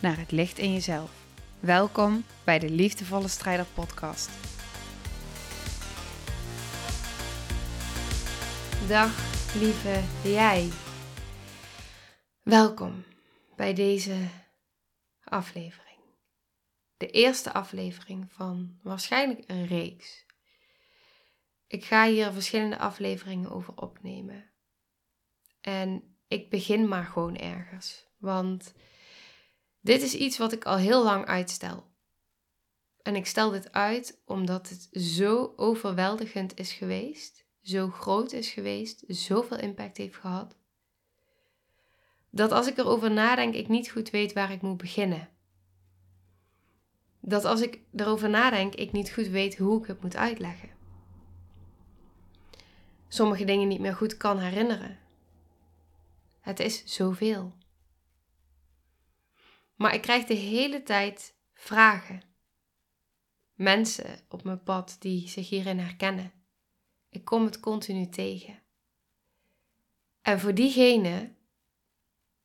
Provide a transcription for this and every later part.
naar het licht in jezelf. Welkom bij de Liefdevolle Strijder Podcast. Dag lieve jij. Welkom bij deze aflevering. De eerste aflevering van waarschijnlijk een reeks. Ik ga hier verschillende afleveringen over opnemen. En ik begin maar gewoon ergens. Want dit is iets wat ik al heel lang uitstel. En ik stel dit uit omdat het zo overweldigend is geweest, zo groot is geweest, zoveel impact heeft gehad. Dat als ik erover nadenk, ik niet goed weet waar ik moet beginnen. Dat als ik erover nadenk, ik niet goed weet hoe ik het moet uitleggen. Sommige dingen niet meer goed kan herinneren. Het is zoveel. Maar ik krijg de hele tijd vragen. Mensen op mijn pad die zich hierin herkennen. Ik kom het continu tegen. En voor diegene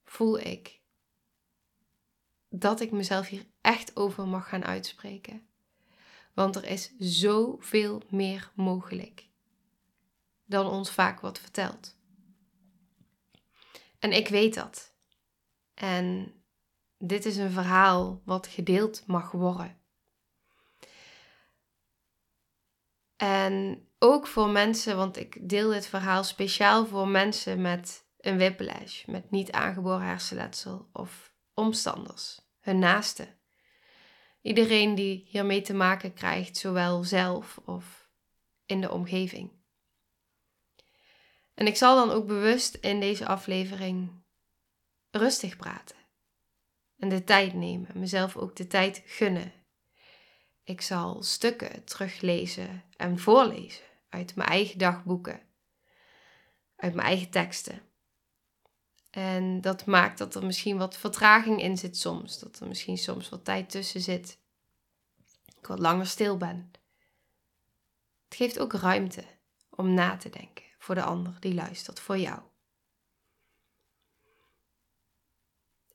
voel ik dat ik mezelf hier echt over mag gaan uitspreken. Want er is zoveel meer mogelijk dan ons vaak wordt verteld. En ik weet dat. En dit is een verhaal wat gedeeld mag worden. En ook voor mensen, want ik deel dit verhaal speciaal voor mensen met een whiplash, met niet aangeboren hersenletsel of omstanders, hun naasten. Iedereen die hiermee te maken krijgt, zowel zelf of in de omgeving. En ik zal dan ook bewust in deze aflevering rustig praten. En de tijd nemen, mezelf ook de tijd gunnen. Ik zal stukken teruglezen en voorlezen uit mijn eigen dagboeken, uit mijn eigen teksten. En dat maakt dat er misschien wat vertraging in zit soms, dat er misschien soms wat tijd tussen zit. Ik wat langer stil ben. Het geeft ook ruimte om na te denken voor de ander die luistert, voor jou.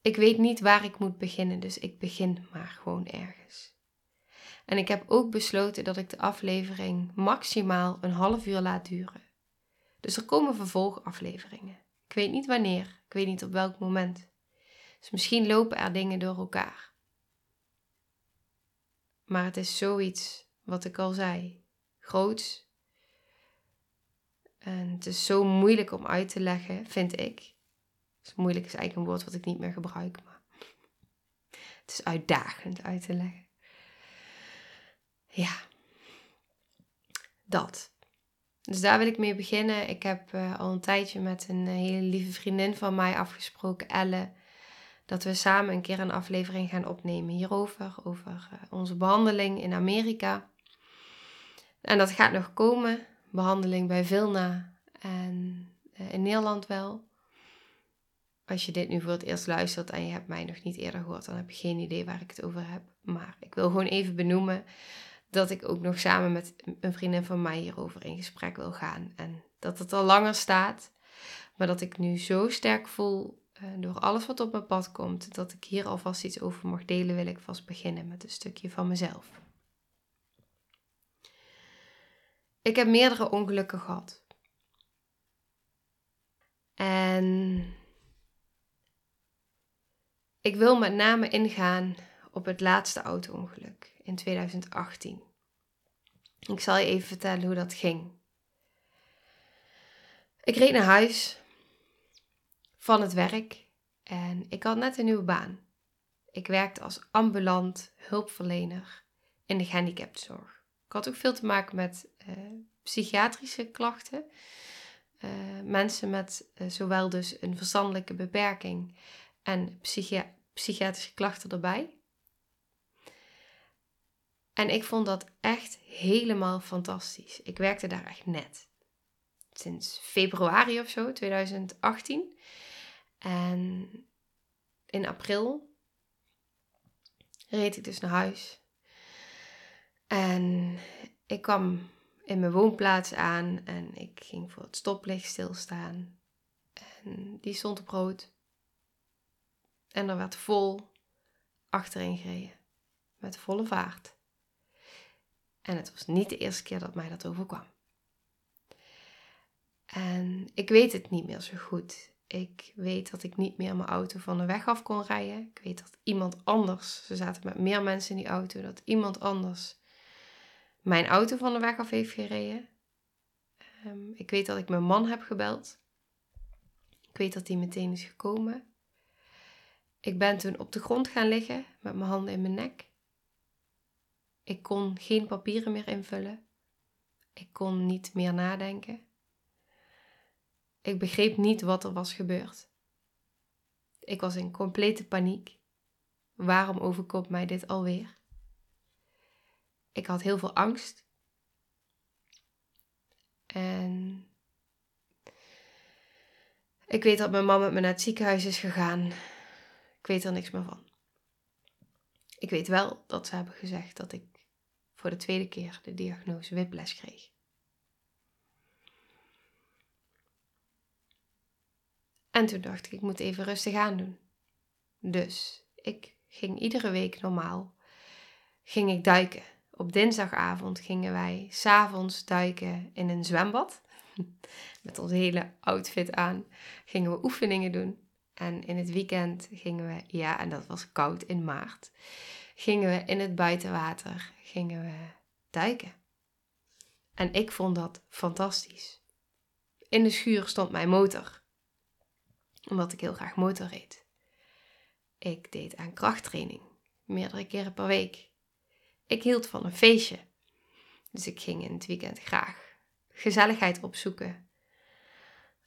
Ik weet niet waar ik moet beginnen, dus ik begin maar gewoon ergens. En ik heb ook besloten dat ik de aflevering maximaal een half uur laat duren. Dus er komen vervolgafleveringen. Ik weet niet wanneer, ik weet niet op welk moment. Dus misschien lopen er dingen door elkaar. Maar het is zoiets, wat ik al zei, groots. En het is zo moeilijk om uit te leggen, vind ik. Dus moeilijk is eigenlijk een woord wat ik niet meer gebruik, maar het is uitdagend uit te leggen. Ja, dat. Dus daar wil ik mee beginnen. Ik heb uh, al een tijdje met een eh, hele lieve vriendin van mij afgesproken, Elle, dat we samen een keer een aflevering gaan opnemen hierover, over uh, onze behandeling in Amerika. En dat gaat nog komen, behandeling bij Vilna en in Nederland wel als je dit nu voor het eerst luistert en je hebt mij nog niet eerder gehoord, dan heb je geen idee waar ik het over heb. Maar ik wil gewoon even benoemen dat ik ook nog samen met een vriendin van mij hierover in gesprek wil gaan. En dat het al langer staat, maar dat ik nu zo sterk voel uh, door alles wat op mijn pad komt, dat ik hier alvast iets over mag delen, wil ik vast beginnen met een stukje van mezelf. Ik heb meerdere ongelukken gehad. En ik wil met name ingaan op het laatste auto-ongeluk in 2018. Ik zal je even vertellen hoe dat ging. Ik reed naar huis van het werk en ik had net een nieuwe baan. Ik werkte als ambulant hulpverlener in de gehandicaptenzorg. Ik had ook veel te maken met uh, psychiatrische klachten. Uh, mensen met uh, zowel dus een verstandelijke beperking en psychi psychiatrische klachten erbij. En ik vond dat echt helemaal fantastisch. Ik werkte daar echt net. Sinds februari of zo, 2018. En in april reed ik dus naar huis. En ik kwam in mijn woonplaats aan en ik ging voor het stoplicht stilstaan. En die stond op rood. En er werd vol achterin gereden. Met volle vaart. En het was niet de eerste keer dat mij dat overkwam. En ik weet het niet meer zo goed. Ik weet dat ik niet meer mijn auto van de weg af kon rijden. Ik weet dat iemand anders, ze zaten met meer mensen in die auto, dat iemand anders mijn auto van de weg af heeft gereden. Ehm, ik weet dat ik mijn man heb gebeld. Ik weet dat hij meteen is gekomen. Ik ben toen op de grond gaan liggen met mijn handen in mijn nek. Ik kon geen papieren meer invullen. Ik kon niet meer nadenken. Ik begreep niet wat er was gebeurd. Ik was in complete paniek. Waarom overkomt mij dit alweer? Ik had heel veel angst. En ik weet dat mijn mama met me naar het ziekenhuis is gegaan. Ik weet er niks meer van. Ik weet wel dat ze hebben gezegd dat ik voor de tweede keer de diagnose whiplash kreeg. En toen dacht ik, ik moet even rustig aan doen. Dus ik ging iedere week normaal ging ik duiken. Op dinsdagavond gingen wij s'avonds duiken in een zwembad. Met ons hele outfit aan gingen we oefeningen doen. En in het weekend gingen we, ja, en dat was koud in maart, gingen we in het buitenwater gingen we duiken. En ik vond dat fantastisch. In de schuur stond mijn motor, omdat ik heel graag motor reed. Ik deed aan krachttraining, meerdere keren per week. Ik hield van een feestje, dus ik ging in het weekend graag gezelligheid opzoeken.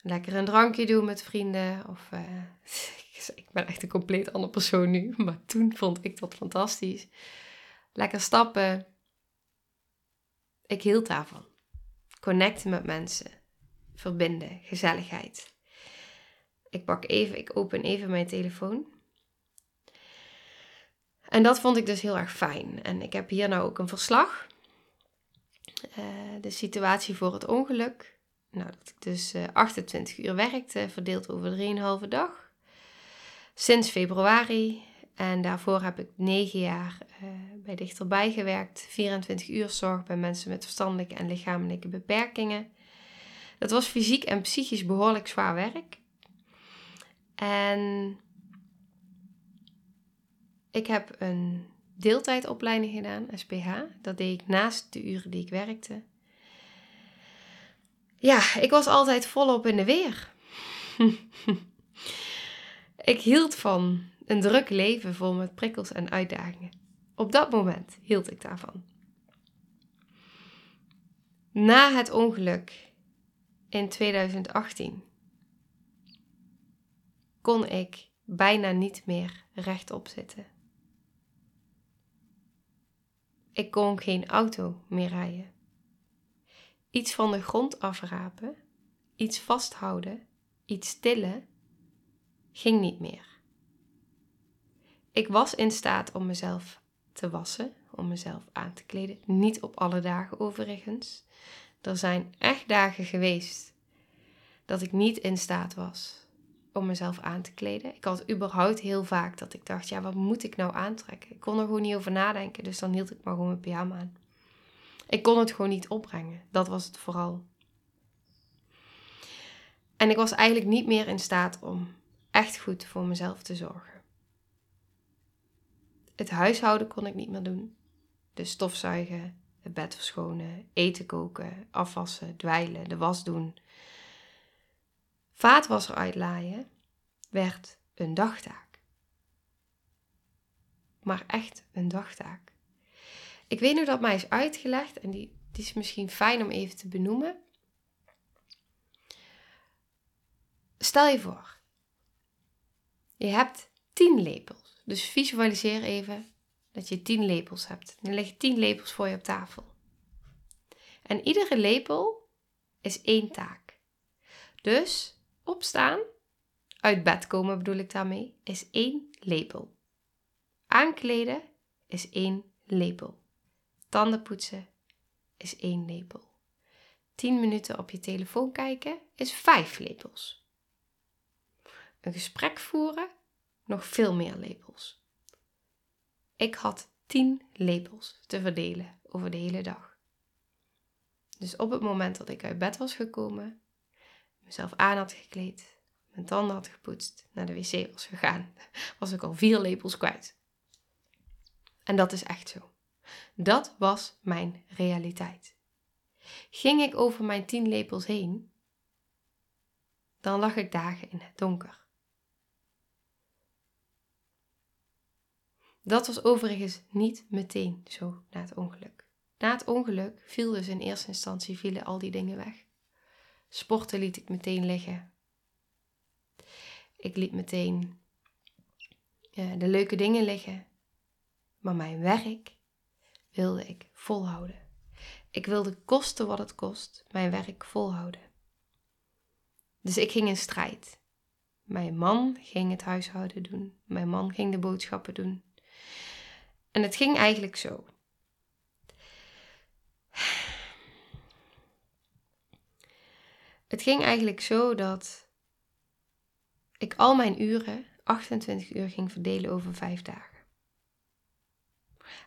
Lekker een drankje doen met vrienden. Of uh, ik ben echt een compleet andere persoon nu, maar toen vond ik dat fantastisch. Lekker stappen. Ik hield daarvan. Connecten met mensen. Verbinden. Gezelligheid. Ik pak even, ik open even mijn telefoon. En dat vond ik dus heel erg fijn. En ik heb hier nou ook een verslag. Uh, de situatie voor het ongeluk. Nou, dat ik dus uh, 28 uur werkte, verdeeld over 3,5 dag. Sinds februari en daarvoor heb ik negen jaar uh, bij Dichterbij gewerkt. 24 uur zorg bij mensen met verstandelijke en lichamelijke beperkingen. Dat was fysiek en psychisch behoorlijk zwaar werk. En ik heb een deeltijdopleiding gedaan, SPH. Dat deed ik naast de uren die ik werkte. Ja, ik was altijd volop in de weer. ik hield van een druk leven vol met prikkels en uitdagingen. Op dat moment hield ik daarvan. Na het ongeluk in 2018 kon ik bijna niet meer rechtop zitten. Ik kon geen auto meer rijden. Iets van de grond afrapen, iets vasthouden, iets tillen, ging niet meer. Ik was in staat om mezelf te wassen, om mezelf aan te kleden. Niet op alle dagen overigens. Er zijn echt dagen geweest dat ik niet in staat was om mezelf aan te kleden. Ik had überhaupt heel vaak dat ik dacht, ja, wat moet ik nou aantrekken? Ik kon er gewoon niet over nadenken, dus dan hield ik maar gewoon mijn pyjama aan. Ik kon het gewoon niet opbrengen. Dat was het vooral. En ik was eigenlijk niet meer in staat om echt goed voor mezelf te zorgen. Het huishouden kon ik niet meer doen. Dus stofzuigen, het bed verschonen, eten koken, afwassen, dweilen, de was doen. Vaatwasser uitlaaien werd een dagtaak. Maar echt een dagtaak. Ik weet nu dat mij is uitgelegd en die, die is misschien fijn om even te benoemen. Stel je voor, je hebt 10 lepels. Dus visualiseer even dat je 10 lepels hebt. Er liggen 10 lepels voor je op tafel. En iedere lepel is één taak. Dus opstaan, uit bed komen bedoel ik daarmee, is één lepel. Aankleden is één lepel. Tanden poetsen is één lepel. 10 minuten op je telefoon kijken is 5 lepels. Een gesprek voeren, nog veel meer lepels. Ik had 10 lepels te verdelen over de hele dag. Dus op het moment dat ik uit bed was gekomen, mezelf aan had gekleed, mijn tanden had gepoetst, naar de wc was gegaan, was ik al vier lepels kwijt. En dat is echt zo. Dat was mijn realiteit. Ging ik over mijn tien lepels heen, dan lag ik dagen in het donker. Dat was overigens niet meteen zo na het ongeluk. Na het ongeluk viel dus in eerste instantie vielen al die dingen weg. Sporten liet ik meteen liggen. Ik liet meteen uh, de leuke dingen liggen. Maar mijn werk wilde ik volhouden. Ik wilde kosten wat het kost mijn werk volhouden. Dus ik ging in strijd. Mijn man ging het huishouden doen. Mijn man ging de boodschappen doen. En het ging eigenlijk zo. Het ging eigenlijk zo dat ik al mijn uren, 28 uur, ging verdelen over vijf dagen.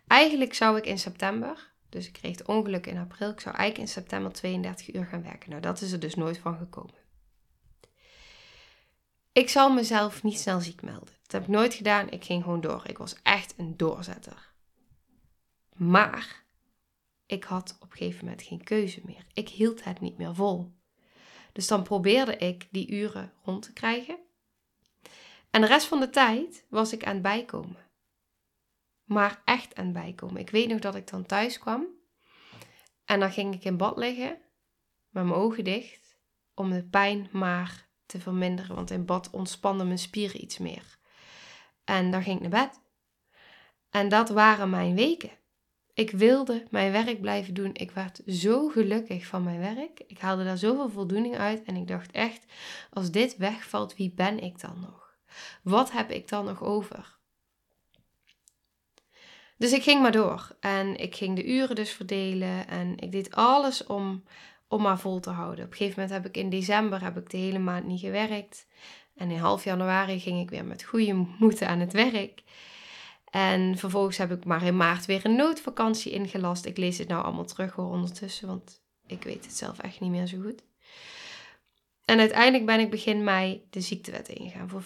Eigenlijk zou ik in september, dus ik kreeg het ongeluk in april, ik zou eigenlijk in september 32 uur gaan werken. Nou, dat is er dus nooit van gekomen. Ik zal mezelf niet snel ziek melden. Dat heb ik nooit gedaan. Ik ging gewoon door. Ik was echt een doorzetter. Maar ik had op een gegeven moment geen keuze meer. Ik hield het niet meer vol. Dus dan probeerde ik die uren rond te krijgen. En de rest van de tijd was ik aan het bijkomen maar echt aan bijkomen. Ik weet nog dat ik dan thuis kwam en dan ging ik in bad liggen met mijn ogen dicht om de pijn maar te verminderen, want in bad ontspannen mijn spieren iets meer. En dan ging ik naar bed. En dat waren mijn weken. Ik wilde mijn werk blijven doen. Ik werd zo gelukkig van mijn werk. Ik haalde daar zoveel voldoening uit. En ik dacht echt, als dit wegvalt, wie ben ik dan nog? Wat heb ik dan nog over? Dus ik ging maar door. En ik ging de uren dus verdelen. En ik deed alles om, om maar vol te houden. Op een gegeven moment heb ik in december heb ik de hele maand niet gewerkt. En in half januari ging ik weer met goede moed aan het werk. En vervolgens heb ik maar in maart weer een noodvakantie ingelast. Ik lees het nou allemaal terug hoor ondertussen, want ik weet het zelf echt niet meer zo goed. En uiteindelijk ben ik begin mei de ziektewet ingegaan voor 50%.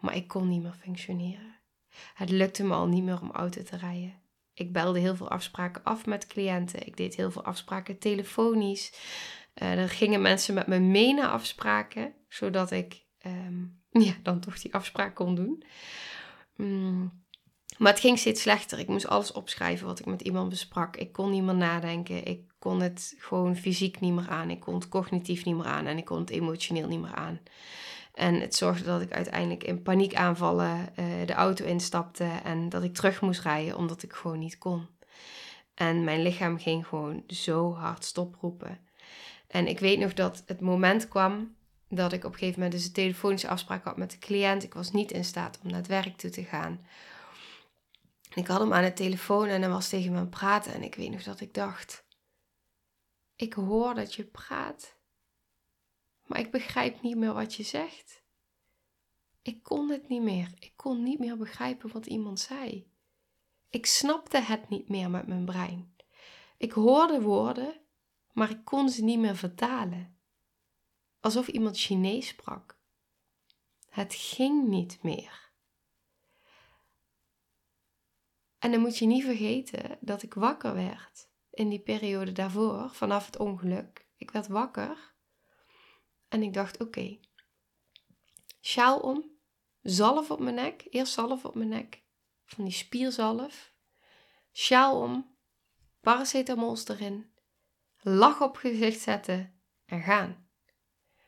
Maar ik kon niet meer functioneren. Het lukte me al niet meer om auto te rijden. Ik belde heel veel afspraken af met cliënten. Ik deed heel veel afspraken telefonisch. Uh, er gingen mensen met me mee afspraken, zodat ik ehm, ja, dan toch die afspraak kon doen. Mm. Maar het ging steeds slechter. Ik moest alles opschrijven wat ik met iemand besprak. Ik kon niet meer nadenken. Ik kon het gewoon fysiek niet meer aan. Ik kon het cognitief niet meer aan. En ik kon het emotioneel niet meer aan. En het zorgde dat ik uiteindelijk in paniekaanvallen uh, de auto instapte en dat ik terug moest rijden omdat ik gewoon niet kon. En mijn lichaam ging gewoon zo hard stoproepen. En ik weet nog dat het moment kwam dat ik op een gegeven moment dus een telefonische afspraak had met de cliënt. Ik was niet in staat om naar het werk toe te gaan. Ik had hem aan de telefoon en hij was tegen me aan het praten. En ik weet nog dat ik dacht: Ik hoor dat je praat maar ik begrijp niet meer wat je zegt. Ik kon het niet meer. Ik kon niet meer begrijpen wat iemand zei. Ik snapte het niet meer met mijn brein. Ik hoorde woorden, maar ik kon ze niet meer vertalen. Alsof iemand Chinees sprak. Het ging niet meer. En dan moet je niet vergeten dat ik wakker werd in die periode daarvoor, vanaf het ongeluk. Ik werd wakker en ik dacht, oké, sjaal om, zalf op mijn nek, eerst zalf op mijn nek, van die spierzalf, sjaal om, paracetamols erin, lach op gezicht zetten en gaan.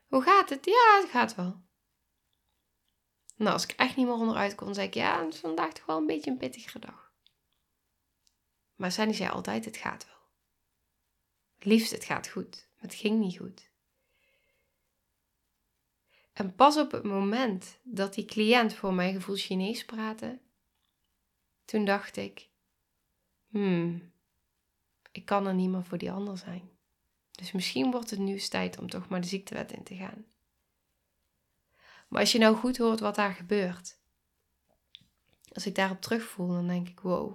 Hoe gaat het? Ja, het gaat wel. Nou, als ik echt niet meer onderuit kon, zei ik, ja, het is vandaag toch wel een beetje een pittigere dag. Maar Sandy zei altijd, het gaat wel. Liefst, het gaat goed. Het ging niet goed. En pas op het moment dat die cliënt voor mijn gevoel Chinees praatte, toen dacht ik, hmm, ik kan er niet meer voor die ander zijn. Dus misschien wordt het nu eens tijd om toch maar de ziektewet in te gaan. Maar als je nou goed hoort wat daar gebeurt, als ik daarop terugvoel, dan denk ik: wow.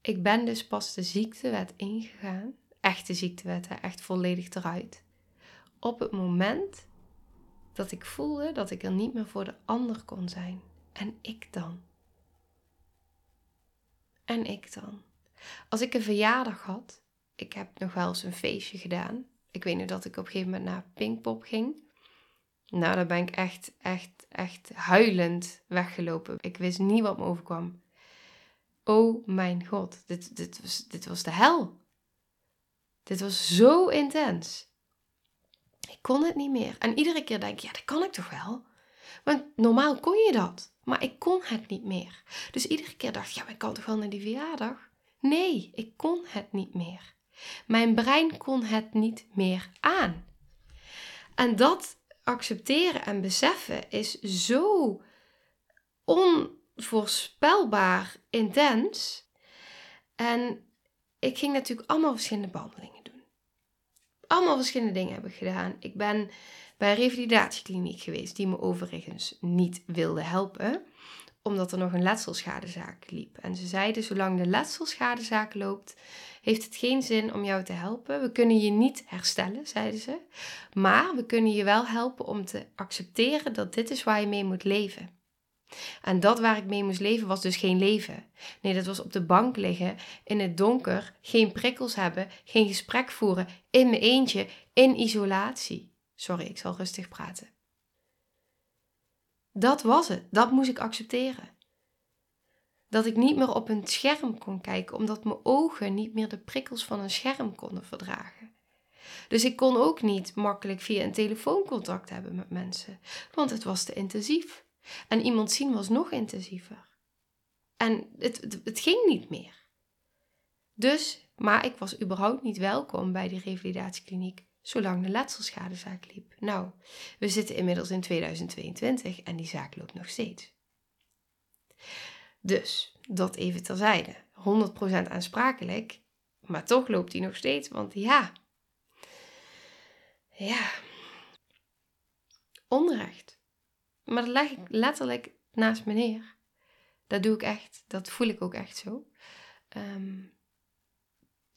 Ik ben dus pas de ziektewet ingegaan, echte ziektewetten, echt volledig eruit. Op het moment dat ik voelde dat ik er niet meer voor de ander kon zijn. En ik dan? En ik dan? Als ik een verjaardag had, ik heb nog wel eens een feestje gedaan. Ik weet nu dat ik op een gegeven moment naar Pinkpop ging. Nou, daar ben ik echt, echt, echt huilend weggelopen. Ik wist niet wat me overkwam. Oh mijn god, dit, dit, was, dit was de hel. Dit was zo intens. Ik kon het niet meer. En iedere keer denk ik, ja, dat kan ik toch wel? Want normaal kon je dat, maar ik kon het niet meer. Dus iedere keer dacht ik, ja, maar ik kan toch wel naar die verjaardag? Nee, ik kon het niet meer. Mijn brein kon het niet meer aan. En dat accepteren en beseffen is zo onvoorspelbaar intens. En ik ging natuurlijk allemaal verschillende behandelingen. Allemaal verschillende dingen heb ik gedaan. Ik ben bij een revalidatiekliniek geweest, die me overigens niet wilde helpen omdat er nog een letselschadezaak liep. En ze zeiden, zolang de letselschadezaak loopt, heeft het geen zin om jou te helpen. We kunnen je niet herstellen, zeiden ze. Maar we kunnen je wel helpen om te accepteren dat dit is waar je mee moet leven. En dat waar ik mee moest leven was dus geen leven. Nee, dat was op de bank liggen, in het donker, geen prikkels hebben, geen gesprek voeren, in mijn eentje, in isolatie. Sorry, ik zal rustig praten. Dat was het. Dat moest ik accepteren. Dat ik niet meer op een scherm kon kijken, omdat mijn ogen niet meer de prikkels van een scherm konden verdragen. Dus ik kon ook niet makkelijk via een telefoon contact hebben met mensen, want het was te intensief. En iemand zien was nog intensiever. En het, het, ging niet meer. Dus, maar ik was überhaupt niet welkom bij die revalidatiekliniek zolang de letselschadezaak liep. Nou, we zitten inmiddels in 2022 en die zaak loopt nog steeds. Dus, dat even terzijde. 100% aansprakelijk, maar toch loopt die nog steeds, want ja. Ja. Onrecht. Maar dat leg ik letterlijk naast me neer. Dat doe ik echt. Dat voel ik ook echt zo. Um,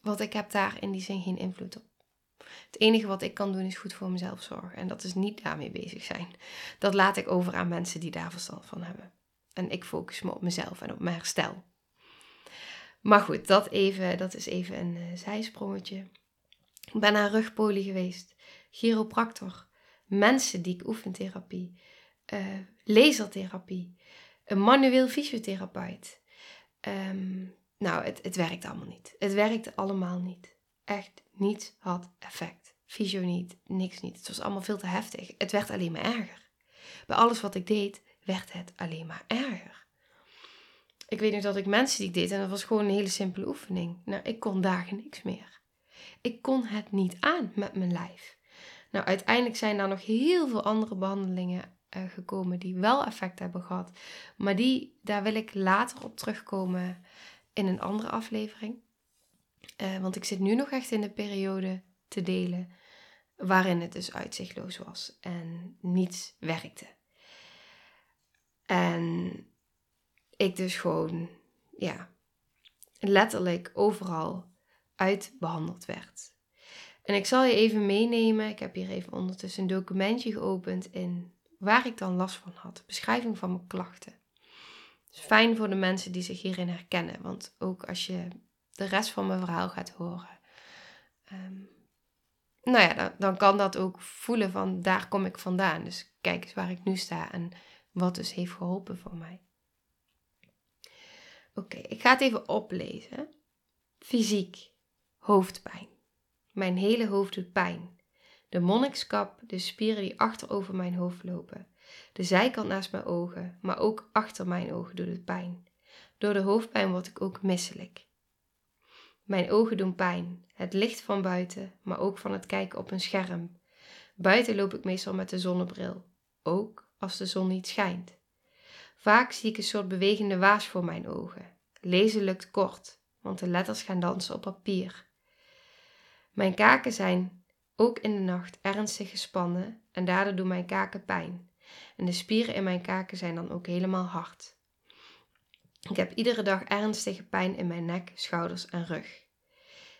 want ik heb daar in die zin geen invloed op. Het enige wat ik kan doen is goed voor mezelf zorgen. En dat is niet daarmee bezig zijn. Dat laat ik over aan mensen die daar verstand van hebben. En ik focus me op mezelf en op mijn herstel. Maar goed, dat, even, dat is even een uh, zijsprongetje. Ik ben naar rugpolie geweest, chiropractor, mensen die ik oefentherapie, uh, lasertherapie, een manueel fysiotherapeut. Ehm, nou, het, het werkt allemaal niet. Het werkte allemaal niet echt niets had effect. Fysio niet, niks niet. Het was allemaal veel te heftig. Het werd alleen maar erger. Bij alles wat ik deed, werd het alleen maar erger. Ik weet nu dat ik mensen die ik deed en dat was gewoon een hele simpele oefening. Nou, ik kon dagen niks meer. Ik kon het niet aan met mijn lijf. Nou, uiteindelijk zijn daar nog heel veel andere behandelingen uh, gekomen die wel effect hebben gehad. Maar die, daar wil ik later op terugkomen in een andere aflevering. Uh, want ik zit nu nog echt in de periode te delen waarin het dus uitzichtloos was en niets werkte. En ik dus gewoon, ja, letterlijk overal uitbehandeld werd. En ik zal je even meenemen, ik heb hier even ondertussen een documentje geopend in waar ik dan last van had. Beschrijving van mijn klachten. Fijn voor de mensen die zich hierin herkennen, want ook als je de rest van mijn verhaal gaat horen. Um, nou ja, dan, dan, kan dat ook voelen van daar kom ik vandaan. Dus kijk eens waar ik nu sta en wat dus heeft geholpen voor mij. Oké, ik ga het even oplezen. Fysiek, hoofdpijn. Mijn hele hoofd doet pijn. De monnikskap, de spieren die achter over mijn hoofd lopen. De zijkant naast mijn ogen, maar ook achter mijn ogen doet het pijn. Door de hoofdpijn word ik ook misselijk. Mijn ogen doen pijn, het licht van buiten, maar ook van het kijken op een scherm. Buiten loop ik meestal met de zonnebril, ook als de zon niet schijnt. Vaak zie ik een soort bewegende waas voor mijn ogen. Lezen lukt kort, want de letters gaan dansen op papier. Mijn kaken zijn ook in de nacht ernstig gespannen en daardoor doen mijn kaken pijn. En de spieren in mijn kaken zijn dan ook helemaal hard. Ik heb iedere dag ernstige pijn in mijn nek, schouders en rug.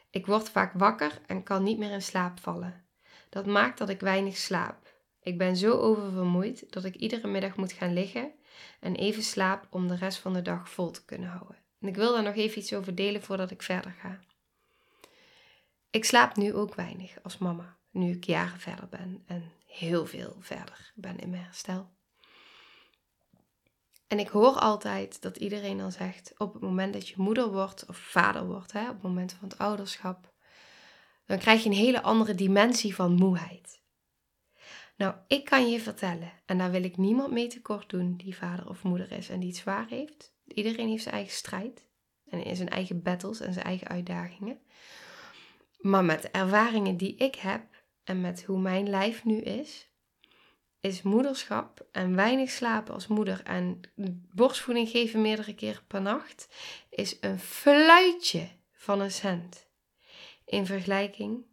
Ik word vaak wakker en kan niet meer in slaap vallen. Dat maakt dat ik weinig slaap. Ik ben zo oververmoeid dat ik iedere middag moet gaan liggen en even slaap om de rest van de dag vol te kunnen houden. En ik wil daar nog even iets over delen voordat ik verder ga. Ik slaap nu ook weinig als mama, nu ik jaren verder ben en heel veel verder ben in mijn herstel. En ik hoor altijd dat iedereen dan zegt: op het moment dat je moeder wordt of vader wordt, hè, op het moment van het ouderschap, dan krijg je een hele andere dimensie van moeheid. Nou, ik kan je vertellen, en daar wil ik niemand mee tekort doen die vader of moeder is en die het zwaar heeft. Iedereen heeft zijn eigen strijd en zijn eigen battles en zijn eigen uitdagingen. Maar met de ervaringen die ik heb en met hoe mijn lijf nu is, is moederschap en weinig slapen als moeder en borstvoeding geven meerdere keren per nacht, is een fluitje van een cent. In vergelijking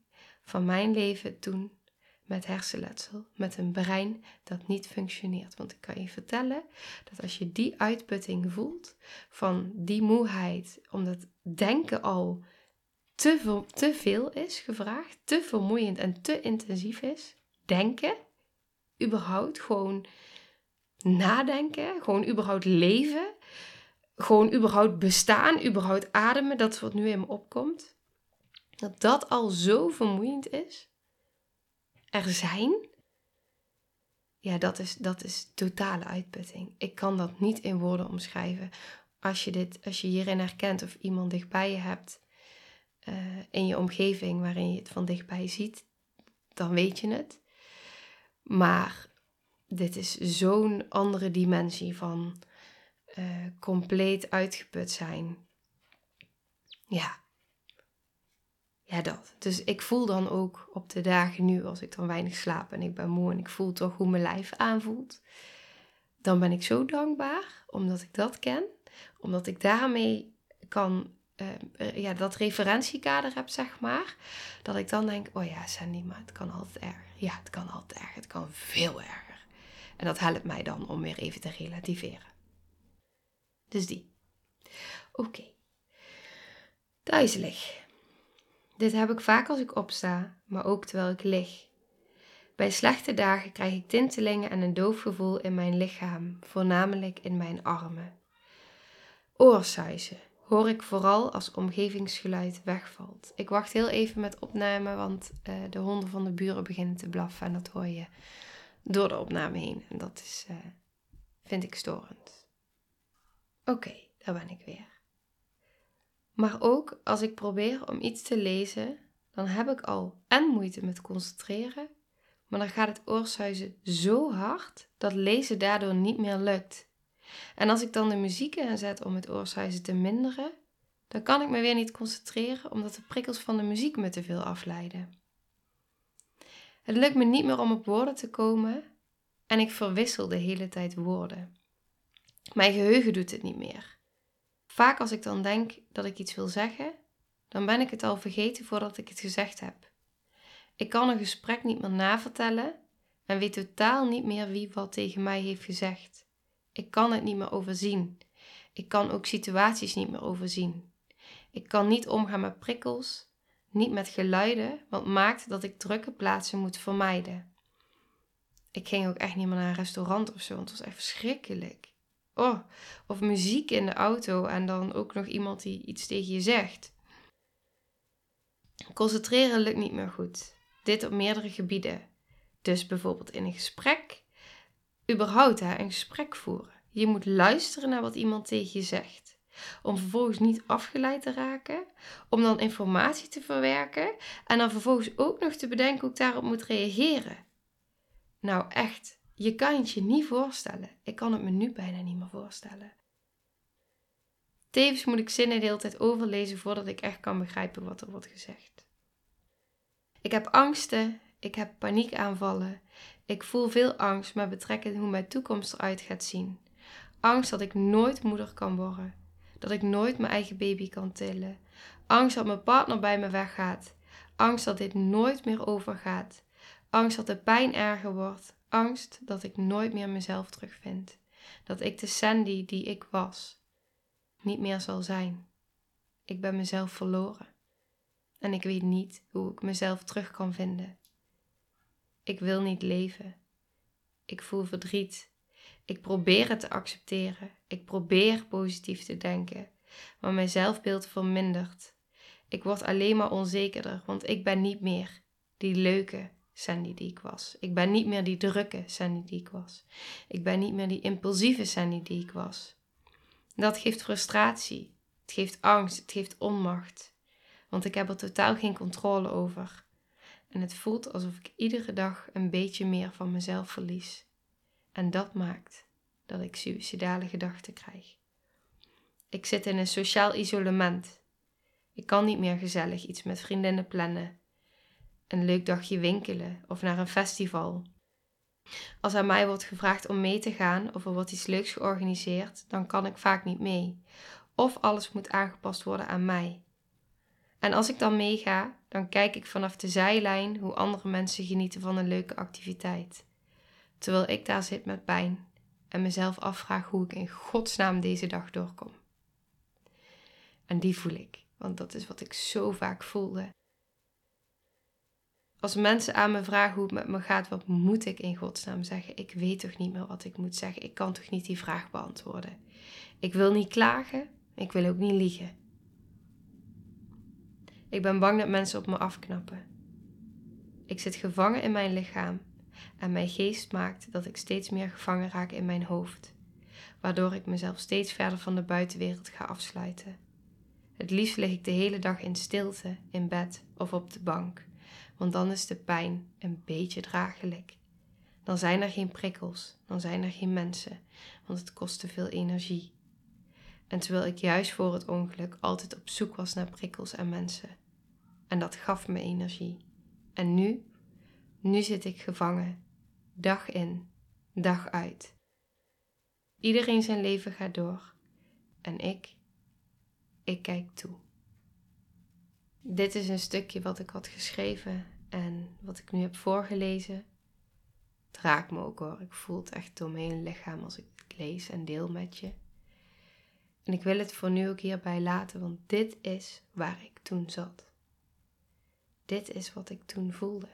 van mijn leven toen met hersenletsel, met een brein dat niet functioneert. Want ik kan je vertellen dat als je die uitputting voelt van die moeheid, omdat denken al te veel, te veel is gevraagd, te vermoeiend en te intensief is, denken, überhaupt gewoon nadenken, gewoon überhaupt leven, gewoon überhaupt bestaan, überhaupt ademen, dat is wat nu in me opkomt. Dat dat al zo vermoeiend is. Er zijn. Ja, dat is, dat is totale uitputting. Ik kan dat niet in woorden omschrijven. Als je, dit, als je hierin herkent of iemand dichtbij je hebt uh, in je omgeving waarin je het van dichtbij ziet, dan weet je het. Maar dit is zo'n andere dimensie van uh, compleet uitgeput zijn. Ja. Ja, dat. Dus ik voel dan ook op de dagen nu, als ik dan weinig slaap en ik ben moe en ik voel toch hoe mijn lijf aanvoelt. Dan ben ik zo dankbaar omdat ik dat ken. Omdat ik daarmee kan uh, ja, dat referentiekader heb, zeg maar. Dat ik dan denk, oh ja, Sandy, maar het kan altijd erger. Ja, het kan altijd erger. Het kan veel erger. En dat helpt mij dan om weer even te relativeren. Dus die. Oké. Duizelig. Dit heb ik vaak als ik opsta, maar ook terwijl ik lig. Bij slechte dagen krijg ik tintelingen en een doof gevoel in mijn lichaam, voornamelijk in mijn armen. Oorsuizen hoor ik vooral als omgevingsgeluid wegvalt. Ik wacht heel even met opname, want uh, de honden van de buren beginnen te blaffen en dat hoor je door de opname heen. En dat is, uh, vind ik storend. Oké, daar ben ik weer. Maar ook als ik probeer om iets te lezen, dan heb ik al en moeite met concentreren, maar dan gaat het oorsuizen zo hard dat lezen daardoor niet meer lukt. En als ik dan de muziek aanzet om het oorsuizen te minderen, dan kan ik me weer niet concentreren omdat de prikkels van de muziek me te veel afleiden. Het lukt me niet meer om op woorden te komen en ik verwissel de hele tijd woorden. Mijn geheugen doet het niet meer. Vaak als ik dan denk dat ik iets wil zeggen, dan ben ik het al vergeten voordat ik het gezegd heb. Ik kan een gesprek niet meer navertellen en weet totaal niet meer wie wat tegen mij heeft gezegd. Ik kan het niet meer overzien. Ik kan ook situaties niet meer overzien. Ik kan niet omgaan met prikkels, niet met geluiden, wat maakt dat ik drukke plaatsen moet vermijden. Ik ging ook echt niet meer naar een restaurant of zo, want het was echt verschrikkelijk. Oh, of muziek in de auto en dan ook nog iemand die iets tegen je zegt. Concentreren lukt niet meer goed. Dit op meerdere gebieden. Dus bijvoorbeeld in een gesprek überhaupt hè, een gesprek voeren. Je moet luisteren naar wat iemand tegen je zegt. Om vervolgens niet afgeleid te raken. Om dan informatie te verwerken. En dan vervolgens ook nog te bedenken hoe ik daarop moet reageren. Nou echt, je kan het je niet voorstellen. Ik kan het me nu bijna niet meer voorstellen. Tevens moet ik zinnen de hele tijd overlezen voordat ik echt kan begrijpen wat er wordt gezegd. Ik heb angsten, ik heb paniekaanvallen. Ik voel veel angst met betrekking hoe mijn toekomst eruit gaat zien. Angst dat ik nooit moeder kan worden. Dat ik nooit mijn eigen baby kan tillen. Angst dat mijn partner bij me weggaat. Angst dat dit nooit meer overgaat. Angst dat de pijn erger wordt. Angst dat ik nooit meer mezelf terugvind. Dat ik de Sandy die ik was niet meer zal zijn. Ik ben mezelf verloren. En ik weet niet hoe ik mezelf terug kan vinden. Ik wil niet leven. Ik voel verdriet. Ik probeer het te accepteren. Ik probeer positief te denken. Maar mijn zelfbeeld vermindert. Ik word alleen maar onzekerder, want ik ben niet meer die leuke Sandy die ik was. Ik ben niet meer die drukke Sandy die ik was. Ik ben niet meer die impulsieve Sandy die ik was. Dat geeft frustratie. Het geeft angst. Het geeft onmacht. Want ik heb er totaal geen controle over. En het voelt alsof ik iedere dag een beetje meer van mezelf verlies. En dat maakt dat ik suïcidale gedachten krijg. Ik zit in een sociaal isolement. Ik kan niet meer gezellig iets met vriendinnen plannen. Een leuk dagje winkelen of naar een festival. Als aan mij wordt gevraagd om mee te gaan of er wordt iets leuks georganiseerd, dan kan ik vaak niet mee. Of alles moet aangepast worden aan mij. En als ik dan meega, dan kijk ik vanaf de zijlijn hoe andere mensen genieten van een leuke activiteit. Terwijl ik daar zit met pijn en mezelf afvraag hoe ik in godsnaam deze dag doorkom. En die voel ik, want dat is wat ik zo vaak voelde. Als mensen aan me vragen hoe het met me gaat, wat moet ik in godsnaam zeggen? Ik weet toch niet meer wat ik moet zeggen. Ik kan toch niet die vraag beantwoorden. Ik wil niet klagen, ik wil ook niet liegen. Ik ben bang dat mensen op me afknappen. Ik zit gevangen in mijn lichaam en mijn geest maakt dat ik steeds meer gevangen raak in mijn hoofd, waardoor ik mezelf steeds verder van de buitenwereld ga afsluiten. Het liefst lig ik de hele dag in stilte, in bed of op de bank, want dan is de pijn een beetje draaglijk. Dan zijn er geen prikkels, dan zijn er geen mensen, want het kost te veel energie. En terwijl ik juist voor het ongeluk altijd op zoek was naar prikkels en mensen. En dat gaf me energie. En nu, nu zit ik gevangen, dag in, dag uit. Iedereen zijn leven gaat door. En ik, ik kijk toe. Dit is een stukje wat ik had geschreven en wat ik nu heb voorgelezen. Het raakt me ook hoor. Ik voel het echt door mijn lichaam als ik het lees en deel met je. En ik wil het voor nu ook hierbij laten, want dit is waar ik toen zat. Dit is wat ik toen voelde.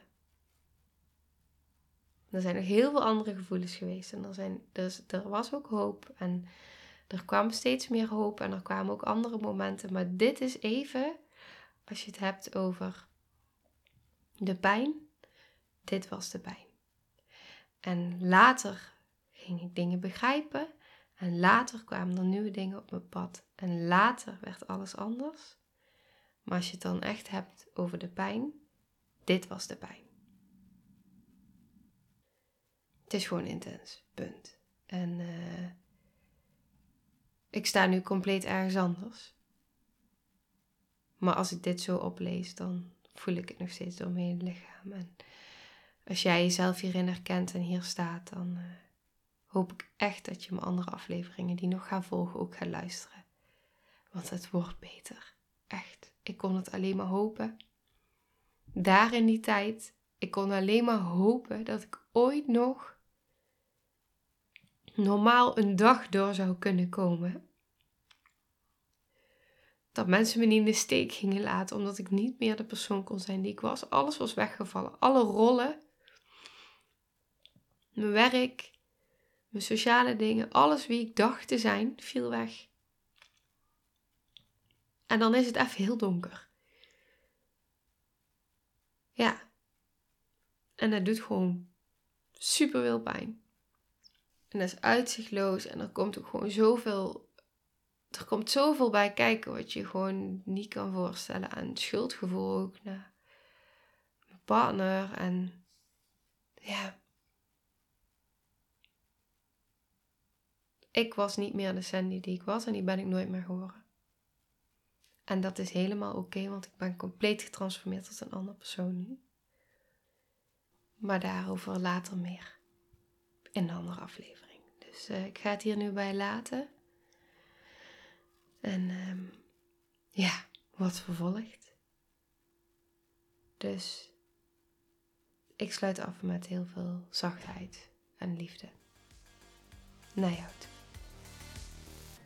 Er zijn nog heel veel andere gevoelens geweest. En er, zijn, dus, er was ook hoop. En er kwam steeds meer hoop. En er kwamen ook andere momenten. Maar dit is even, als je het hebt over de pijn. Dit was de pijn. En later ging ik dingen begrijpen. En later kwamen er nieuwe dingen op mijn pad. En later werd alles anders. Maar als je het dan echt hebt over de pijn, dit was de pijn. Het is gewoon intens, punt. En uh, ik sta nu compleet ergens anders. Maar als ik dit zo oplees, dan voel ik het nog steeds door mijn lichaam. En als jij jezelf hierin herkent en hier staat, dan uh, hoop ik echt dat je mijn andere afleveringen die nog gaan volgen ook gaat luisteren. Want het wordt beter. Echt. Ik kon het alleen maar hopen. Daar in die tijd, ik kon alleen maar hopen dat ik ooit nog normaal een dag door zou kunnen komen. Dat mensen me niet in de steek gingen laten omdat ik niet meer de persoon kon zijn die ik was. Alles was weggevallen. Alle rollen, mijn werk, mijn sociale dingen, alles wie ik dacht te zijn, viel weg. En dan is het even heel donker. Ja. En dat doet gewoon super veel pijn. En dat is uitzichtloos en er komt ook gewoon zoveel. Er komt zoveel bij kijken wat je gewoon niet kan voorstellen. aan schuldgevoel ook naar mijn partner. En ja. Ik was niet meer de Sandy die ik was en die ben ik nooit meer geworden. En dat is helemaal oké, want ik ben compleet getransformeerd tot een andere persoon nu. Maar daarover later meer in een andere aflevering. Dus uh, ik ga het hier nu bij laten. En um, ja, wat vervolgt. Dus ik sluit af met heel veel zachtheid en liefde. Naar jou.